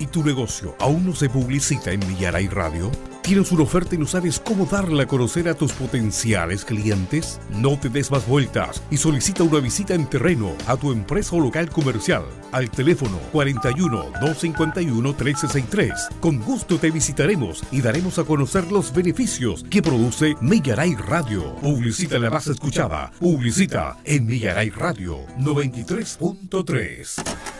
¿Y tu negocio aún no se publicita en Millaray Radio? ¿Tienes una oferta y no sabes cómo darla a conocer a tus potenciales clientes? No te des más vueltas y solicita una visita en terreno a tu empresa o local comercial al teléfono 41 251 1363. Con gusto te visitaremos y daremos a conocer los beneficios que produce Millaray Radio. Publicita la más escuchada. Publicita en Millaray Radio 93.3.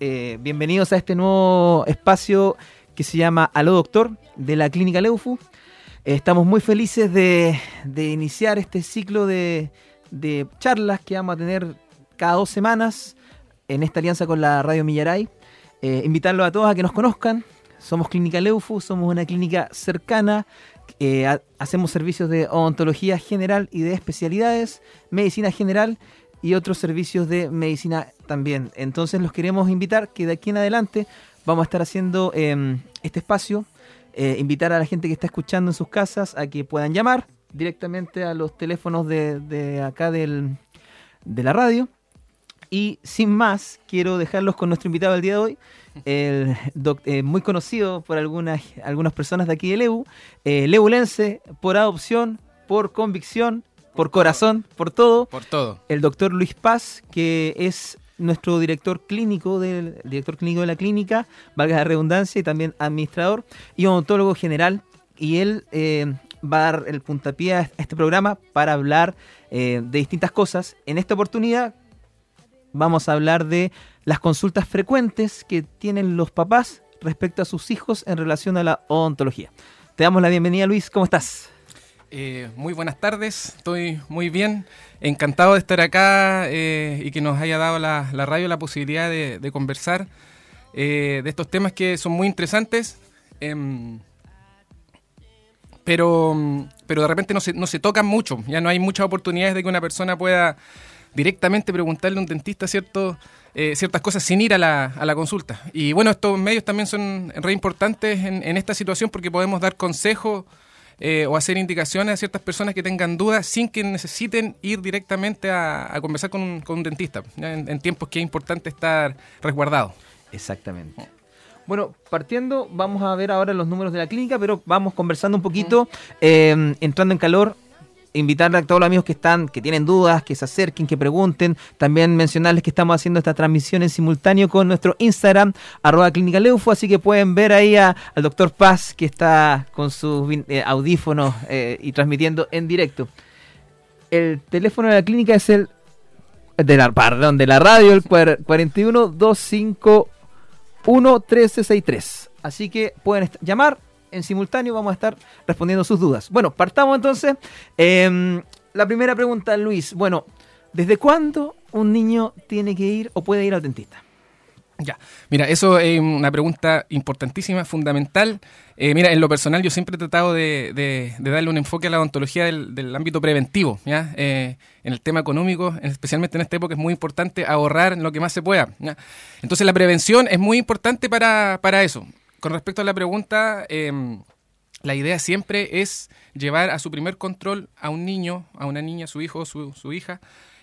Eh, bienvenidos a este nuevo espacio que se llama Aló Doctor de la Clínica Leufu. Eh, estamos muy felices de, iniciar este ciclo de, charlas que vamos a tener cada dos semanas en esta alianza con la Radio Millaray. Eh, invitarlos a todos a que nos conozcan. Somos Clínica Leufu, somos una clínica cercana. hacemos servicios de odontología general y de especialidades, medicina general y otros servicios de medicina también. Entonces los queremos invitar que de aquí en adelante vamos a estar haciendo em, este espacio, eh, invitar a la gente que está escuchando en sus casas a que puedan llamar directamente a los teléfonos de, acá del, de la radio. Y sin más, quiero dejarlos con nuestro invitado del día de hoy, el eh, muy conocido por algunas, algunas personas de aquí de Leu, eh, leulense por adopción, por convicción por corazón, por todo. Por todo. El doctor Luis Paz, que es nuestro director clínico del director clínico de la clínica, valga la redundancia, y también administrador y odontólogo general. Y él eh, va a dar el puntapié a este programa para hablar eh, de distintas cosas. En esta oportunidad vamos a hablar de las consultas frecuentes que tienen los papás respecto a sus hijos en relación a la odontología. Te damos la bienvenida, Luis. ¿Cómo estás? Eh, muy buenas tardes, estoy muy bien, encantado de estar acá eh, y que nos haya dado la, radio la posibilidad de, conversar eh, de estos temas que son muy interesantes, em, pero, pero de repente no se, no se tocan mucho, ya no hay muchas oportunidades de que una persona pueda directamente preguntarle a un dentista cierto, ciertas cosas sin ir a la, a la, consulta. Y bueno, estos medios también son re importantes en, en esta situación porque podemos dar consejos eh, o hacer indicaciones a ciertas personas que tengan dudas sin que necesiten ir directamente a, conversar con un, dentista, en, tiempos que es importante estar resguardado. Exactamente. Bueno, partiendo, vamos a ver ahora los números de la clínica, pero vamos conversando un poquito, eh, entrando en calor invitarle a todos los amigos que están, que tienen dudas, que se acerquen, que pregunten. También mencionarles que estamos haciendo esta transmisión en simultáneo con nuestro Instagram, arroba clínica Leufo, así que pueden ver ahí al doctor Paz que está con sus eh, audífonos eh, y transmitiendo en directo. El teléfono de la clínica es el de la, perdón, de la radio, el 41 251 1363. Así que pueden llamar en simultáneo vamos a estar respondiendo sus dudas. Bueno, partamos entonces. Em, la primera pregunta, Luis. Bueno, ¿desde cuándo un niño tiene que ir o puede ir al dentista? Ya, mira, eso es una pregunta importantísima, fundamental. Eh, mira, en lo personal yo siempre he tratado de, darle un enfoque a la odontología del, ámbito preventivo. Eh, en el tema económico, especialmente en esta época, es muy importante ahorrar lo que más se pueda. Entonces la prevención es muy importante para eso. Con respecto a la pregunta, em, la idea siempre es llevar a su primer control a un niño, a una niña, su hijo, su, su hija,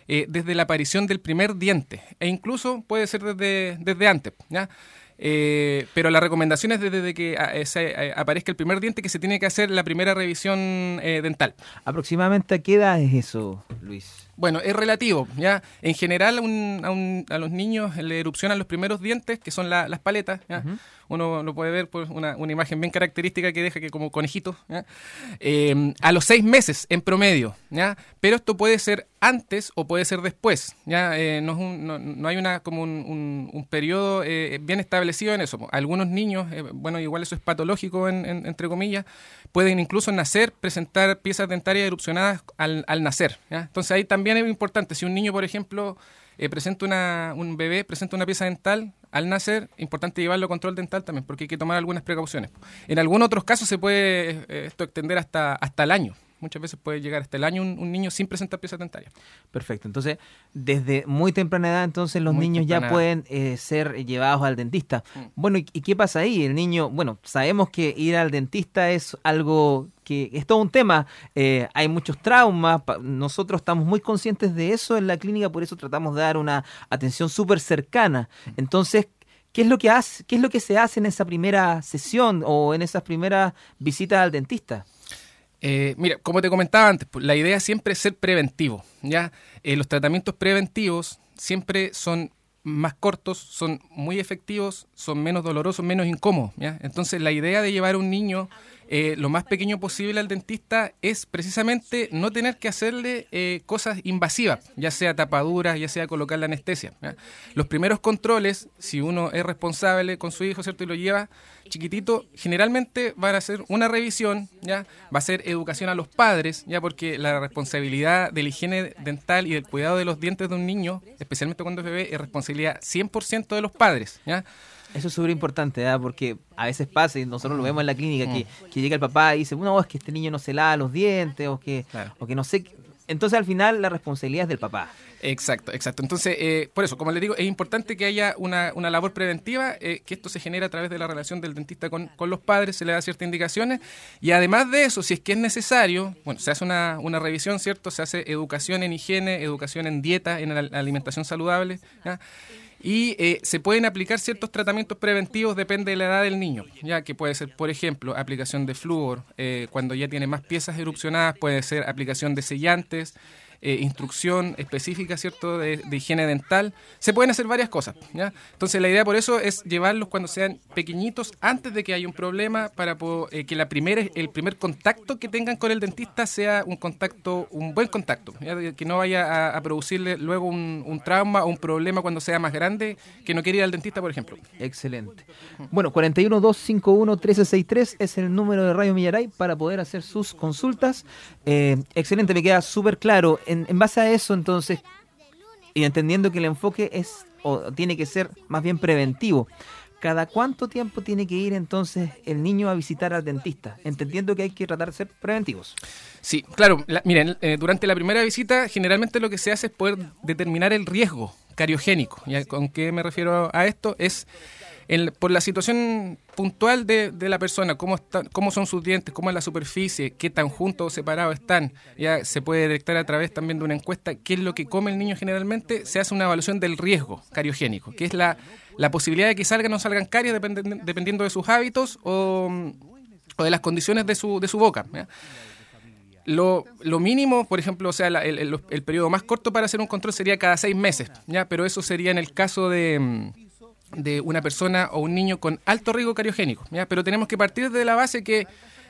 eh, desde la aparición del primer diente, e incluso puede ser desde, desde antes, ¿ya? Eh, pero la recomendación es desde que ah, eh, aparezca el primer diente que se tiene que hacer la primera revisión dental. ¿Aproximadamente a qué edad es eso, Luis? Bueno, es relativo. ¿ya? En general, a, los niños le erupcionan los primeros dientes, que son las paletas. ¿ya? Uno lo puede ver por una, imagen bien característica que deja que como conejito. Eh, a los seis meses en promedio. ¿ya? Pero esto puede ser antes o puede ser después. ¿ya? Eh, no, hay una como un, periodo eh, bien establecido en eso. Algunos niños, bueno, igual eso es patológico, entre comillas, pueden incluso nacer, presentar piezas dentarias erupcionadas al, al nacer. Entonces ahí también es importante, si un niño, por ejemplo, eh, presenta una, un bebé, presenta una pieza dental, al nacer, importante llevarlo a control dental también, porque hay que tomar algunas precauciones. En algunos otros casos se puede eh, esto extender hasta, hasta el año muchas veces puede llegar hasta el año un, niño sin presentar pieza dentaria. Perfecto. Entonces, desde muy temprana edad, entonces los niños ya pueden eh, ser llevados al dentista. Mm. Bueno, ¿y, qué pasa ahí? El niño, bueno, sabemos que ir al dentista es algo que es todo un tema. Eh, hay muchos traumas. Nosotros estamos muy conscientes de eso en la clínica, por eso tratamos de dar una atención súper cercana. Mm. Entonces, ¿Qué es, lo que hace, ¿Qué es lo que se hace en esa primera sesión o en esas primeras visitas al dentista? Eh, mira, como te comentaba antes, pues, la idea siempre es ser preventivo. ¿ya? Eh, los tratamientos preventivos siempre son más cortos, son muy efectivos, son menos dolorosos, menos incómodos. ¿ya? Entonces, la idea de llevar a un niño eh, lo más pequeño posible al dentista es precisamente no tener que hacerle eh, cosas invasivas, ya sea tapaduras, ya sea colocar la anestesia. Los primeros controles, si uno es responsable con su hijo, ¿cierto? Y lo lleva chiquitito, generalmente van a hacer una revisión, ¿ya? Va a ser educación a los padres, ¿ya? Porque la responsabilidad de la higiene dental y del cuidado de los dientes de un niño, especialmente cuando es bebé, es responsabilidad 100% de los padres, ¿ya? Eso es súper importante, ¿verdad? porque a veces pasa, y nosotros lo vemos en la clínica, que, que llega el papá y dice, no, es que este niño no se lava los dientes, o que, o que no sé. Entonces al final la responsabilidad es del papá. Exacto, exacto. Entonces, eh, por eso, como le digo, es importante que haya una, una labor preventiva, eh, que esto se genera a través de la relación del dentista con, con, los padres, se le da ciertas indicaciones, y además de eso, si es que es necesario, bueno, se hace una, una revisión, ¿cierto? Se hace educación en higiene, educación en dieta, en alimentación saludable, ¿ya? Y eh, se pueden aplicar ciertos tratamientos preventivos depende de la edad del niño, ya que puede ser, por ejemplo, aplicación de flúor, eh, cuando ya tiene más piezas erupcionadas, puede ser aplicación de sellantes, eh, instrucción específica, ¿cierto?, de, higiene dental. Se pueden hacer varias cosas, ¿ya? Entonces la idea por eso es llevarlos cuando sean pequeñitos, antes de que haya un problema, para eh, que la primera, el primer contacto que tengan con el dentista sea un contacto, un buen contacto, que no vaya a, producirle luego un, trauma o un problema cuando sea más grande, que no quiere ir al dentista, por ejemplo. Excelente. Bueno, 41251-1363 es el número de Radio Millaray para poder hacer sus consultas. Eh, excelente, me queda súper claro en, base a eso, entonces, y entendiendo que el enfoque es o tiene que ser más bien preventivo, ¿cada cuánto tiempo tiene que ir entonces el niño a visitar al dentista? Entendiendo que hay que tratar de ser preventivos. Sí, claro. miren, eh, durante la primera visita generalmente lo que se hace es poder determinar el riesgo cariogénico. ¿Y ¿Con qué me refiero a esto? Es por la situación puntual de, la persona, cómo, cómo son sus dientes, cómo es la superficie, qué tan juntos o separados están. Ya se puede detectar a través también de una encuesta qué es lo que come el niño generalmente. Se hace una evaluación del riesgo cariogénico, que es la, la posibilidad de que salgan o no salgan caries dependiendo de sus hábitos o, de las condiciones de su, de su boca. Lo, lo, mínimo, por ejemplo, o sea, el, el, periodo más corto para hacer un control sería cada seis meses, ¿ya? Pero eso sería en el caso de, de una persona o un niño con alto riesgo cariogénico. ¿ya? Pero tenemos que partir de la base que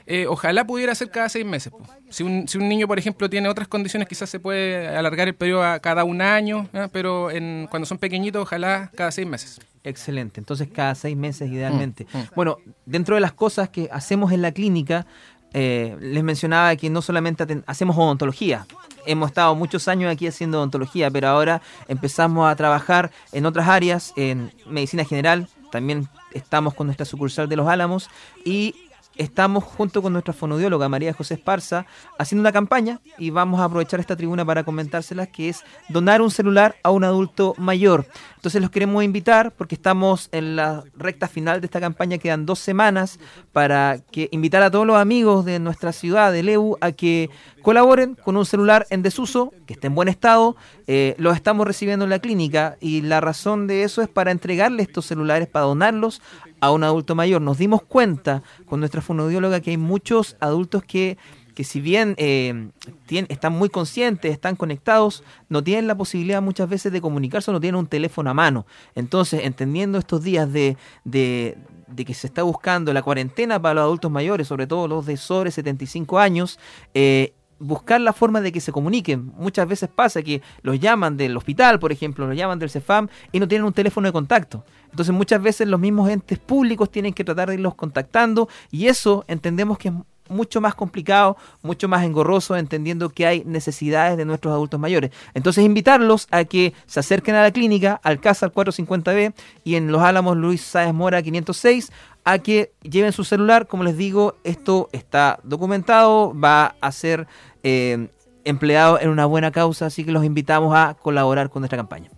eh, ojalá pudiera ser cada seis meses. Si, un, si un niño, por ejemplo, tiene otras condiciones, quizás se puede alargar el periodo a cada un año, pero en, cuando son pequeñitos, ojalá cada seis meses. Excelente, entonces cada seis meses idealmente. Mm, mm. Bueno, dentro de las cosas que hacemos en la clínica, eh, les mencionaba que no solamente hacemos odontología, hemos estado muchos años aquí haciendo odontología, pero ahora empezamos a trabajar en otras áreas, en medicina general, también estamos con nuestra sucursal de Los Álamos y estamos junto con nuestra fonodióloga María José Esparza haciendo una campaña y vamos a aprovechar esta tribuna para comentárselas que es donar un celular a un adulto mayor. Entonces los queremos invitar porque estamos en la recta final de esta campaña, quedan dos semanas para que invitar a todos los amigos de nuestra ciudad, de Leu, a que colaboren con un celular en desuso, que esté en buen estado, eh, los estamos recibiendo en la clínica y la razón de eso es para entregarle estos celulares, para donarlos a un adulto mayor. Nos dimos cuenta con nuestra fonodióloga que hay muchos adultos que que si bien eh, están muy conscientes, están conectados, no tienen la posibilidad muchas veces de comunicarse no tienen un teléfono a mano. Entonces, entendiendo estos días de, de, que se está buscando la cuarentena para los adultos mayores, sobre todo los de sobre 75 años, eh, buscar la forma de que se comuniquen. Muchas veces pasa que los llaman del hospital, por ejemplo, los llaman del CEFAM y no tienen un teléfono de contacto. Entonces muchas veces los mismos entes públicos tienen que tratar de irlos contactando y eso entendemos que es mucho más complicado, mucho más engorroso, entendiendo que hay necesidades de nuestros adultos mayores. Entonces, invitarlos a que se acerquen a la clínica, al CASA al 450B y en Los Álamos Luis Sáez Mora 506, a que lleven su celular. Como les digo, esto está documentado, va a ser eh, empleado en una buena causa, así que los invitamos a colaborar con nuestra campaña.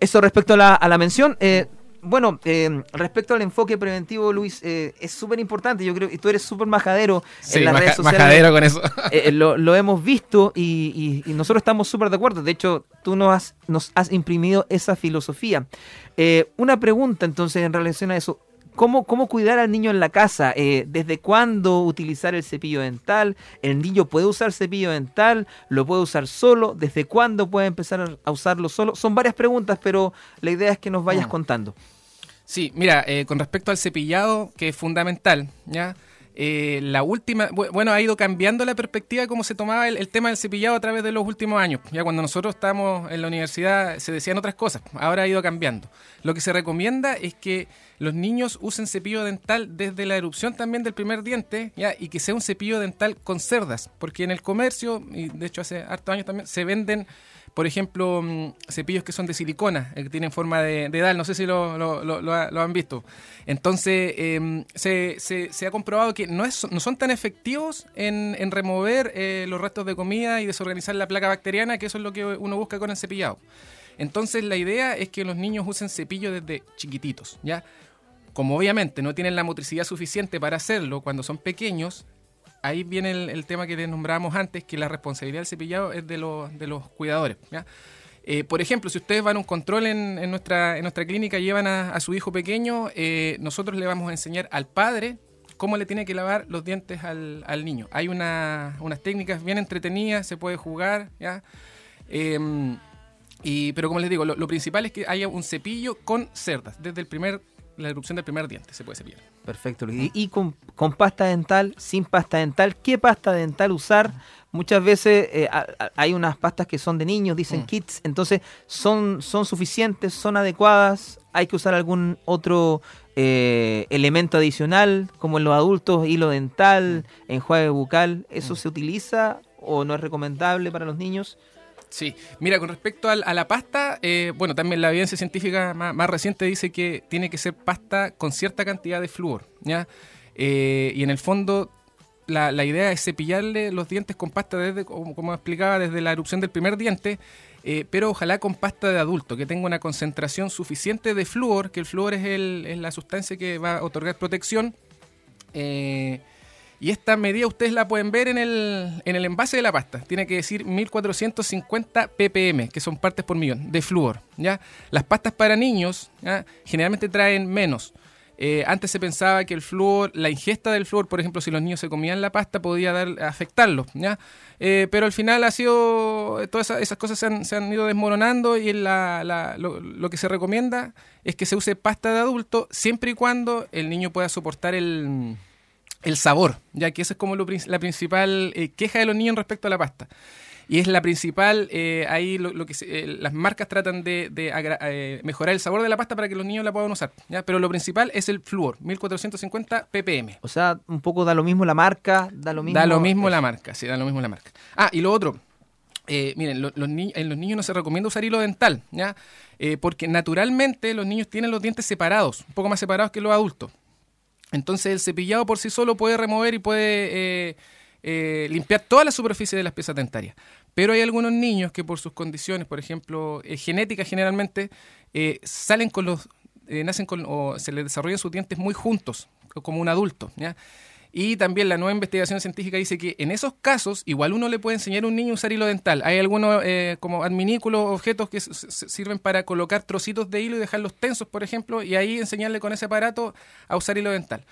Eso respecto a la, a la mención. Eh, bueno, eh, respecto al enfoque preventivo, Luis, eh, es súper importante. Yo creo que tú eres súper majadero en las redes sociales. Majadero con eso. Eh, lo, hemos visto y, nosotros estamos súper de acuerdo. De hecho, tú nos has, nos has imprimido esa filosofía. una pregunta entonces en relación a eso. ¿Cómo, ¿Cómo cuidar al niño en la casa? ¿Desde cuándo utilizar el cepillo dental? ¿El niño puede usar cepillo dental? ¿Lo puede usar solo? ¿Desde cuándo puede empezar a usarlo solo? Son varias preguntas, pero la idea es que nos vayas mm. contando. Sí, mira, eh, con respecto al cepillado, que es fundamental, ¿ya? Eh, la última, bueno, ha ido cambiando la perspectiva de cómo se tomaba el, tema del cepillado a través de los últimos años. Ya cuando nosotros estábamos en la universidad se decían otras cosas, ahora ha ido cambiando. Lo que se recomienda es que los niños usen cepillo dental desde la erupción también del primer diente, ¿ya? y que sea un cepillo dental con cerdas, porque en el comercio, y de hecho hace hartos años también, se venden por ejemplo, mm, cepillos que son de silicona, eh, que tienen forma de, de dal, no sé si lo, lo, han visto. Entonces, em, se, ha comprobado que no, es, no son tan efectivos en, en remover eh, los restos de comida y desorganizar la placa bacteriana, que eso es lo que uno busca con el cepillado. Entonces, la idea es que los niños usen cepillo desde chiquititos, ¿ya? Como obviamente no tienen la motricidad suficiente para hacerlo cuando son pequeños, ahí viene el, tema que les nombrábamos antes, que la responsabilidad del cepillado es de los, de los cuidadores. Eh, por ejemplo, si ustedes van a un control en, nuestra, en nuestra clínica y llevan a, su hijo pequeño, eh, nosotros le vamos a enseñar al padre cómo le tiene que lavar los dientes al, niño. Hay unas técnicas bien entretenidas, se puede jugar, ¿ya? Em, y, pero como les digo, lo, lo, principal es que haya un cepillo con cerdas, desde el primer la erupción del primer diente se puede cepillar. Perfecto. Y, con, pasta dental, sin pasta dental, ¿qué pasta dental usar? Muchas veces eh, hay unas pastas que son de niños, dicen mm. kits, entonces son, son suficientes, son adecuadas, hay que usar algún otro eh, elemento adicional, como en los adultos, hilo dental, mm. enjuague bucal, ¿eso mm. se utiliza o no es recomendable para los niños? Sí, mira, con respecto a, la pasta, eh, bueno, también la evidencia científica más, reciente dice que tiene que ser pasta con cierta cantidad de flúor, ¿ya? Eh, y en el fondo, la, idea es cepillarle los dientes con pasta desde, como, explicaba, desde la erupción del primer diente, eh, pero ojalá con pasta de adulto, que tenga una concentración suficiente de flúor, que el flúor es, el, es la sustancia que va a otorgar protección. Eh, y esta medida ustedes la pueden ver en el, en el envase de la pasta. Tiene que decir 1450 ppm, que son partes por millón, de flúor. ¿ya? Las pastas para niños generalmente traen menos. Eh, antes se pensaba que el flúor, la ingesta del flúor, por ejemplo, si los niños se comían la pasta, podía dar, afectarlos. ¿ya? Eh, pero al final ha sido, todas esas, cosas se han, ido desmoronando y la, lo, que se recomienda es que se use pasta de adulto siempre y cuando el niño pueda soportar el, el sabor, ya que esa es como la principal eh, queja de los niños respecto a la pasta. Y es la principal, eh, ahí lo, que eh, las marcas tratan de, mejorar el sabor de la pasta para que los niños la puedan usar. ¿ya? Pero lo principal es el flúor, 1450 ppm. O sea, un poco da lo mismo la marca, da lo mismo. Da lo mismo la marca, sí, da lo mismo la marca. Ah, y lo otro, miren, los en los niños no se recomienda usar hilo dental, ¿ya? porque naturalmente los niños tienen los dientes separados, un poco más separados que los adultos. Entonces el cepillado por sí solo puede remover y puede eh, eh, limpiar toda la superficie de las piezas dentarias. Pero hay algunos niños que por sus condiciones, por ejemplo, eh, genéticas generalmente, salen con los, nacen con, o se les desarrollan sus dientes muy juntos, como un adulto. Y también la nueva investigación científica dice que en esos casos igual uno le puede enseñar a un niño a usar hilo dental. Hay algunos eh, como adminículos, objetos que sirven para colocar trocitos de hilo y dejarlos tensos, por ejemplo, y ahí enseñarle con ese aparato a usar hilo dental.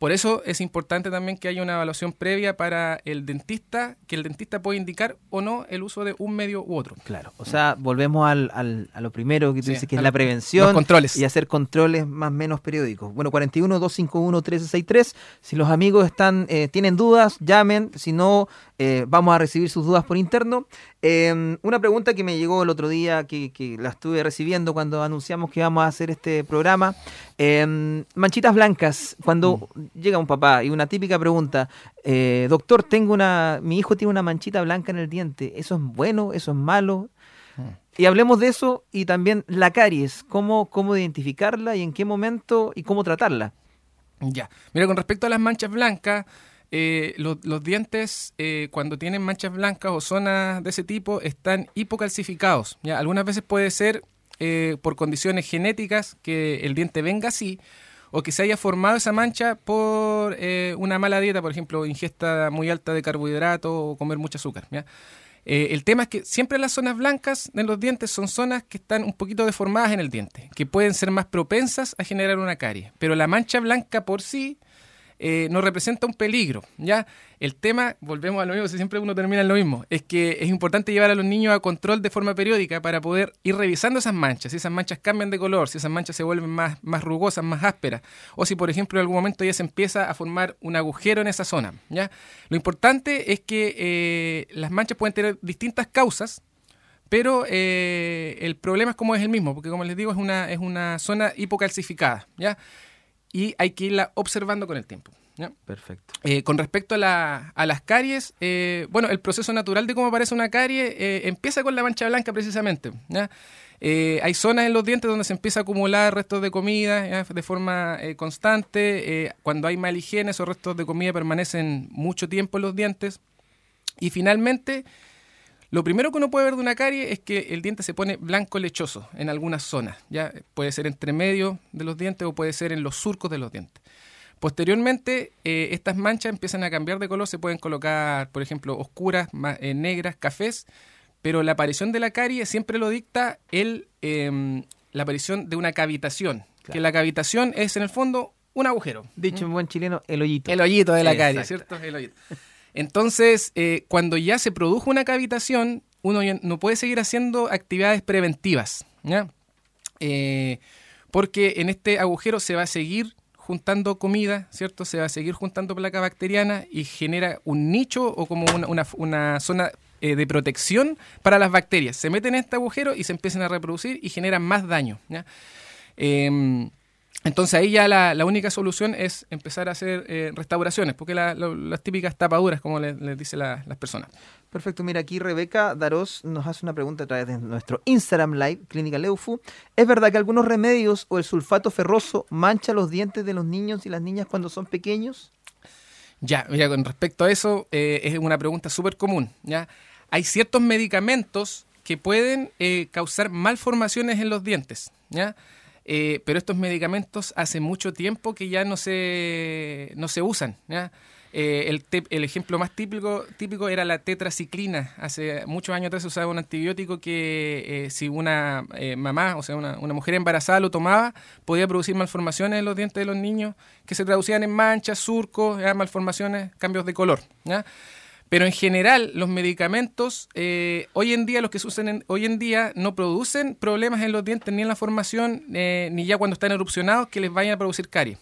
Por eso es importante también que haya una evaluación previa para el dentista, que el dentista pueda indicar o no el uso de un medio u otro. Claro, o sea, volvemos al, al- a lo primero que tú Sí, dices, que es la los prevención controles. y hacer controles más o menos periódicos. Bueno, 41-251-1363, si los amigos están eh, tienen dudas, llamen, si no, eh, vamos a recibir sus dudas por interno. Eh, una pregunta que me llegó el otro día, que, que la estuve recibiendo cuando anunciamos que íbamos a hacer este programa. Eh, manchitas blancas, cuando llega un papá y una típica pregunta, eh, doctor, tengo una, mi hijo tiene una manchita blanca en el diente, ¿eso es bueno? ¿Eso es malo? Y hablemos de eso y también la caries, cómo, cómo identificarla y en qué momento y cómo tratarla. Ya. Mira, con respecto a las manchas blancas, eh, los, dientes eh, cuando tienen manchas blancas o zonas de ese tipo están hipocalcificados. ¿ya? Algunas veces puede ser eh, por condiciones genéticas que el diente venga así o que se haya formado esa mancha por eh, una mala dieta, por ejemplo, ingesta muy alta de carbohidratos o comer mucho azúcar. el tema es que siempre las zonas blancas en los dientes son zonas que están un poquito deformadas en el diente, que pueden ser más propensas a generar una carie. Pero la mancha blanca por sí eh, no representa un peligro. ¿ya? El tema, volvemos a lo mismo, si siempre uno termina en lo mismo, es que es importante llevar a los niños a control de forma periódica para poder ir revisando esas manchas. Si esas manchas cambian de color, si esas manchas se vuelven más, más rugosas, más ásperas, o si, por ejemplo, en algún momento ya se empieza a formar un agujero en esa zona. ¿ya? Lo importante es que eh, las manchas pueden tener distintas causas, pero eh, el problema es como es el mismo, porque como les digo, es una, es una zona hipocalcificada, ¿ya? Y hay que irla observando con el tiempo. ¿ya? Perfecto. Eh, con respecto a, la- a las caries, eh, bueno, el proceso natural de cómo aparece una carie eh, empieza con la mancha blanca precisamente. ¿ya? Hay zonas en los dientes donde se empieza a acumular restos de comida ¿ya? de forma constante. cuando hay mal higiene, esos restos de comida permanecen mucho tiempo en los dientes. Y finalmente, lo primero que uno puede ver de una carie es que el diente se pone blanco lechoso en algunas zonas. Ya puede ser entre medio de los dientes o puede ser en los surcos de los dientes. Posteriormente, eh, estas manchas empiezan a cambiar de color, se pueden colocar, por ejemplo, oscuras, eh, negras, cafés, pero la aparición de la carie siempre lo dicta el, em, la aparición de una cavitación, que la cavitación es en el fondo un agujero. Dicho en buen chileno, el hoyito. El hoyito de la carie, Exacto. ¿cierto? El hoyito. Entonces, eh, cuando ya se produjo una cavitación, uno no puede seguir haciendo actividades preventivas, ¿ya? Eh, porque en este agujero se va a seguir juntando comida, ¿cierto? Se va a seguir juntando placa bacteriana y genera un nicho o como una, zona eh, de protección para las bacterias. Se meten en este agujero y se empiezan a reproducir y generan más daño. Em, entonces ahí ya la, la única solución es empezar a hacer eh, restauraciones, porque la- las típicas tapaduras, como les, les dice la- las personas. Perfecto, mira aquí Rebeca Daros nos hace una pregunta a través de nuestro Instagram Live, Clínica Leufu. ¿Es verdad que algunos remedios o el sulfato ferroso mancha los dientes de los niños y las niñas cuando son pequeños? Ya, mira, con respecto a eso, eh, es una pregunta súper común. ¿ya? Hay ciertos medicamentos que pueden eh, causar malformaciones en los dientes, ¿ya? Eh, pero estos medicamentos hace mucho tiempo que ya no se, no se usan, ¿ya? Eh, el, te- el ejemplo más típico, típico era la tetraciclina. Hace muchos años atrás se usaba un antibiótico que eh, si una eh, mamá, o sea, una, una mujer embarazada lo tomaba, podía producir malformaciones en los dientes de los niños que se traducían en manchas, surcos, malformaciones, cambios de color. ¿ya? Pero en general, los medicamentos, eh, hoy en día, los que se usan en- hoy en día, no producen problemas en los dientes ni en la formación, eh, ni ya cuando están erupcionados, que les vayan a producir caries.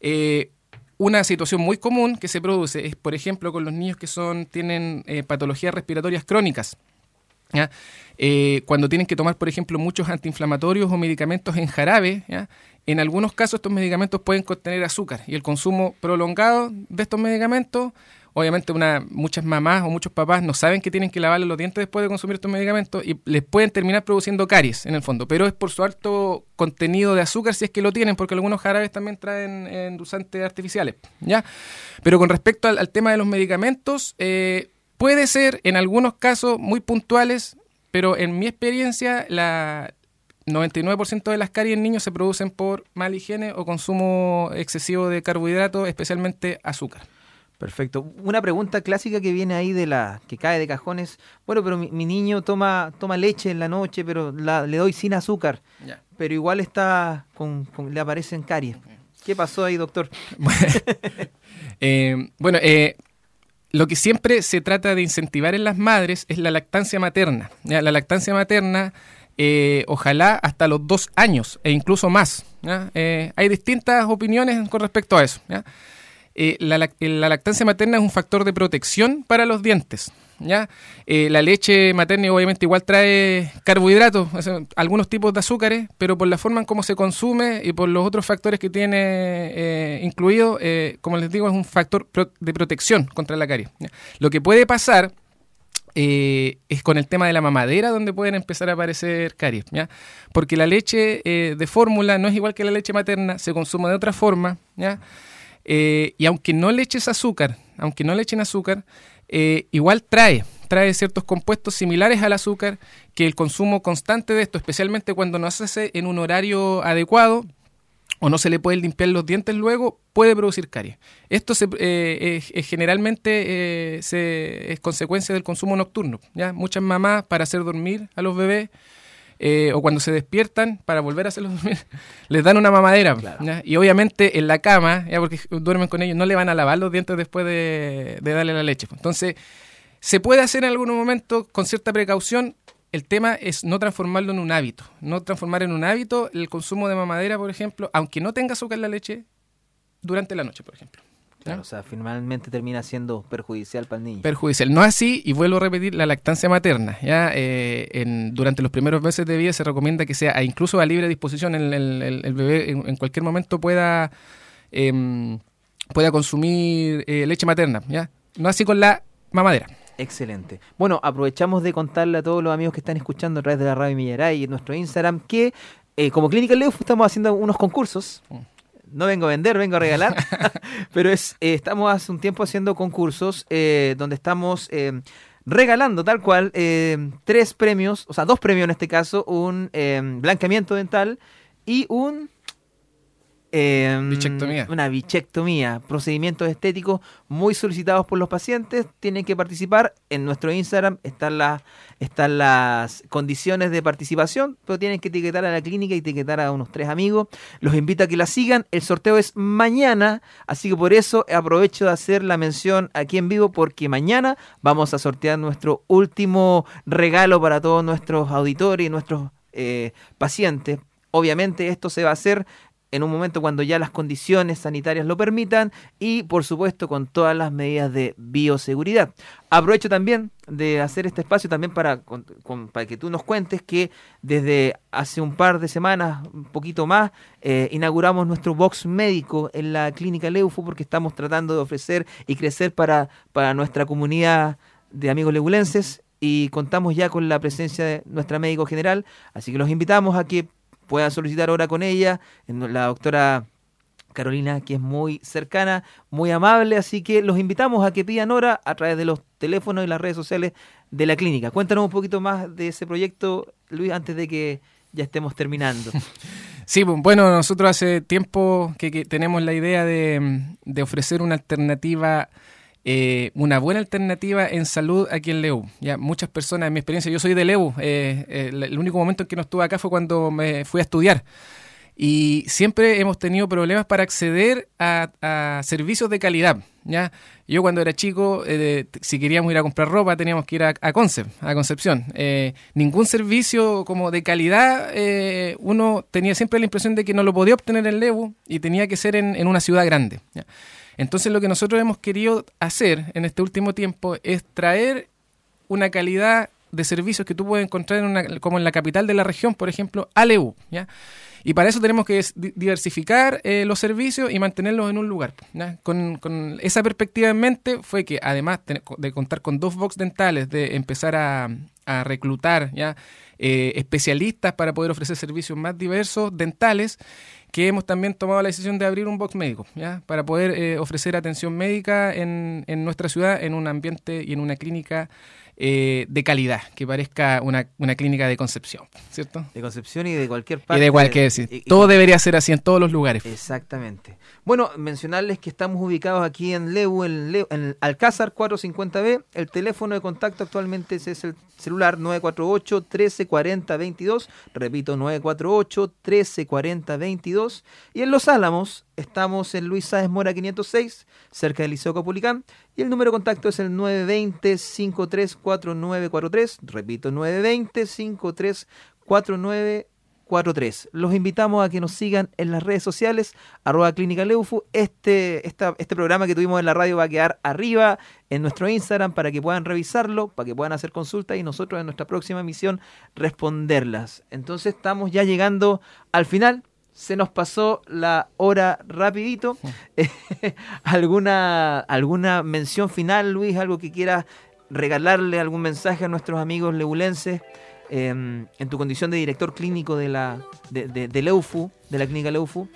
Eh, una situación muy común que se produce es, por ejemplo, con los niños que son tienen patologías respiratorias crónicas. cuando tienen que tomar, por ejemplo, muchos antiinflamatorios o medicamentos en jarabe, en algunos casos estos medicamentos pueden contener azúcar y el consumo prolongado de estos medicamentos, obviamente muchas mamás o muchos papás no saben que tienen que lavarle los dientes después de consumir estos medicamentos y les pueden terminar produciendo caries en el fondo, pero es por su alto contenido de azúcar si es que lo tienen, porque algunos jarabes también traen eh, endulzantes artificiales, ¿ya? Pero con respecto al, al tema de los medicamentos, eh, puede ser en algunos casos muy puntuales, pero en mi experiencia la 99% de las caries en niños se producen por mala higiene o consumo excesivo de carbohidratos, especialmente azúcar. Perfecto. Una pregunta clásica que viene ahí de la que cae de cajones. Bueno, pero mi, mi niño toma toma leche en la noche, pero la- le doy sin azúcar, Ya. pero igual está con, con- le aparecen caries. ¿Qué pasó ahí, doctor? Eh, bueno, eh, lo que siempre se trata de incentivar en las madres es la lactancia materna. La lactancia materna, eh, ojalá hasta los dos años e incluso más. hay distintas opiniones con respecto a eso. La, la, lactancia materna es un factor de protección para los dientes. ¿ya? Eh, la leche materna obviamente igual trae carbohidratos, algunos tipos de azúcares, pero por la forma en cómo se consume y por los otros factores que tiene eh, incluido, eh, como les digo, es un factor de protección contra la caries. Lo que puede pasar es con el tema de la mamadera donde pueden empezar a aparecer caries, ¿ya? porque la leche de fórmula no es igual que la leche materna, se consume de otra forma, ¿ya? Y aunque no le eches azúcar, aunque no le echen azúcar, eh, igual trae, trae ciertos compuestos similares al azúcar que el consumo constante de esto, especialmente cuando no se hace en un horario adecuado o no se le puede limpiar los dientes luego, puede producir caries. Esto se, eh, es, generalmente eh, se, es consecuencia del consumo nocturno. ¿ya? Muchas mamás para hacer dormir a los bebés o cuando se despiertan para volver a hacerlos dormir, les dan una mamadera. Y obviamente en la cama, ya porque duermen con ellos, no le van a lavar los dientes después de, darle la leche. Entonces, se puede hacer en algún momento con cierta precaución. El tema es no transformarlo en un hábito. No transformar en un hábito el consumo de mamadera, por ejemplo, aunque no tenga azúcar en la leche, durante la noche, por ejemplo. Claro, o sea, finalmente termina siendo perjudicial para el niño. Perjudicial. No así, y vuelvo a repetir, la lactancia materna. Ya eh, en, durante los primeros meses de vida se recomienda que sea incluso a libre disposición el, el, bebé en, cualquier momento pueda, em, pueda consumir eh, leche materna. ¿ya? No así con la mamadera. Excelente. Bueno, aprovechamos de contarle a todos los amigos que están escuchando a través de la radio Millaray y en nuestro Instagram que eh, como Clínica Leo estamos haciendo unos concursos. No vengo a vender, vengo a regalar, pero es, eh, estamos hace un tiempo haciendo concursos eh, donde estamos eh, regalando tal cual tres premios, o sea, dos premios en este caso, un blanqueamiento dental y un Em, una bichectomía. Procedimientos estéticos muy solicitados por los pacientes. Tienen que participar. En nuestro Instagram están, las están las condiciones de participación, pero tienen que etiquetar a la clínica y etiquetar a unos tres amigos. Los invito a que la sigan. El sorteo es mañana, así que por eso aprovecho de hacer la mención aquí en vivo, porque mañana vamos a sortear nuestro último regalo para todos nuestros auditores y nuestros eh, pacientes. Obviamente esto se va a hacer en un momento cuando ya las condiciones sanitarias lo permitan y por supuesto con todas las medidas de bioseguridad. Aprovecho también de hacer este espacio también para, para que tú nos cuentes que desde hace un par de semanas, un poquito más, eh, inauguramos nuestro box médico en la clínica Leufu porque estamos tratando de ofrecer y crecer para, para nuestra comunidad de amigos legulenses y contamos ya con la presencia de nuestra médico general, así que los invitamos a que pueda solicitar hora con ella, la doctora Carolina, que es muy cercana, muy amable, así que los invitamos a que pidan hora a través de los teléfonos y las redes sociales de la clínica. Cuéntanos un poquito más de ese proyecto, Luis, antes de que ya estemos terminando. Sí, bueno, nosotros hace tiempo que, tenemos la idea de, de ofrecer una alternativa eh, una buena alternativa en salud aquí en Leu. Ya muchas personas, en mi experiencia, yo soy de Leu, eh, eh, el único momento en que no estuve acá fue cuando me fui a estudiar. Y siempre hemos tenido problemas para acceder a, servicios de calidad. ¿ya? Yo cuando era chico, si queríamos ir a comprar ropa, teníamos que ir a, a Concepción. ningún servicio como de calidad, uno tenía siempre la impresión de que no lo podía obtener en Leu y tenía que ser en, una ciudad grande. Entonces lo que nosotros hemos querido hacer en este último tiempo es traer una calidad de servicios que tú puedes encontrar en una, como en la capital de la región, por ejemplo, ALEU. ¿ya? Y para eso tenemos que diversificar eh, los servicios y mantenerlos en un lugar. Con, esa perspectiva en mente fue que además de contar con dos box dentales, de empezar a, reclutar ¿ya? Eh, especialistas para poder ofrecer servicios más diversos dentales, que hemos también tomado la decisión de abrir un box médico, ¿ya? para poder eh, ofrecer atención médica en, en, nuestra ciudad, en un ambiente y en una clínica eh, de calidad, que parezca una, una, clínica de Concepción, ¿cierto? De Concepción y de cualquier parte. Y de cualquier, sí. Todo debería ser así en todos los lugares. Exactamente. Bueno, mencionarles que estamos ubicados aquí en Leu, en, Leu, en Alcázar 450B. El teléfono de contacto actualmente es el celular 948 1340 22. Repito, 948 1340 22. Y en Los Álamos estamos en Luis Sáez Mora 506, cerca del Liceo Capulicán. Y el número de contacto es el 920-534943. Repito, 920-534943. Los invitamos a que nos sigan en las redes sociales, arroba Clínica Leufu. Este, este programa que tuvimos en la radio va a quedar arriba en nuestro Instagram para que puedan revisarlo, para que puedan hacer consultas y nosotros en nuestra próxima misión responderlas. Entonces estamos ya llegando al final. Se nos pasó la hora rapidito. ¿Alguna, ¿Alguna mención final, Luis? ¿Algo que quieras regalarle, algún mensaje a nuestros amigos leulenses? Em, en tu condición de director clínico de la de, de, Leufu, de la clínica Leufu?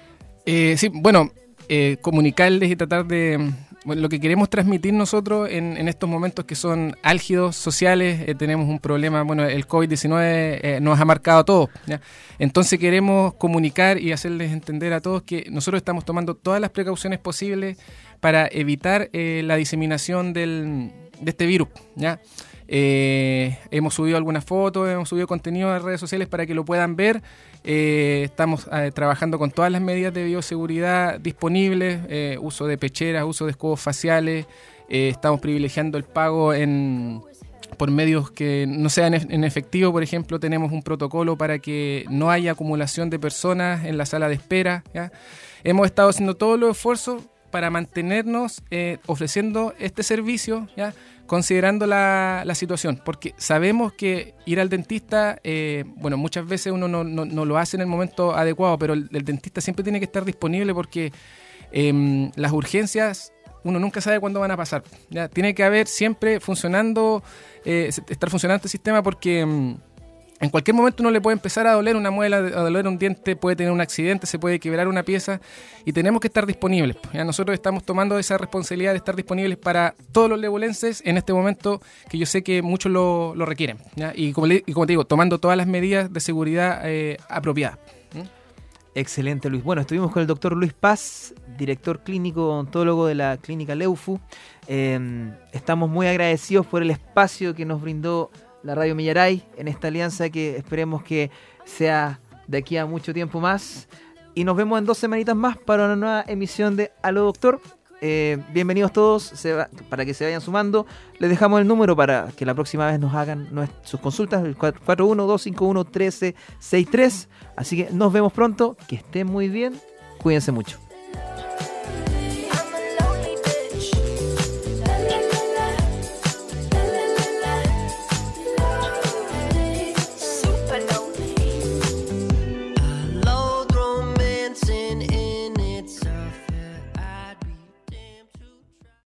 Eh, sí, bueno, eh, comunicarles y tratar de... lo que queremos transmitir nosotros en, estos momentos que son álgidos, sociales, eh, tenemos un problema, bueno, el COVID-19 nos ha marcado a todos. Entonces queremos comunicar y hacerles entender a todos que nosotros estamos tomando todas las precauciones posibles para evitar la diseminación del, de este virus. ¿ya? Eh, hemos subido algunas fotos, hemos subido contenido a redes sociales para que lo puedan ver. Eh, estamos eh, trabajando con todas las medidas de bioseguridad disponibles, uso de pecheras, uso de escobos faciales. estamos privilegiando el pago en, por medios que no sean en efectivo, por ejemplo, tenemos un protocolo para que no haya acumulación de personas en la sala de espera. Hemos estado haciendo todos los esfuerzos para mantenernos ofreciendo este servicio, ¿ya? considerando la, la, situación, porque sabemos que ir al dentista, eh, bueno, muchas veces uno no, no, lo hace en el momento adecuado, pero el, dentista siempre tiene que estar disponible porque em, las urgencias uno nunca sabe cuándo van a pasar. ¿ya? Tiene que haber siempre funcionando, eh, estar funcionando este sistema porque... En cualquier momento uno le puede empezar a doler una muela, a doler un diente, puede tener un accidente, se puede quebrar una pieza y tenemos que estar disponibles. Nosotros estamos tomando esa responsabilidad de estar disponibles para todos los lebulenses en este momento que yo sé que muchos lo, requieren. Y, como te digo, tomando todas las medidas de seguridad eh, apropiadas. Excelente, Luis. Bueno, estuvimos con el doctor Luis Paz, director clínico ontólogo de la clínica Leufu. Em, estamos muy agradecidos por el espacio que nos brindó la Radio Millaray en esta alianza que esperemos que sea de aquí a mucho tiempo más. Y nos vemos en dos semanitas más para una nueva emisión de Aló Doctor. Eh, bienvenidos todos, para que se vayan sumando. Les dejamos el número para que la próxima vez nos hagan sus consultas, el 412511363. Así que nos vemos pronto, que estén muy bien, cuídense mucho.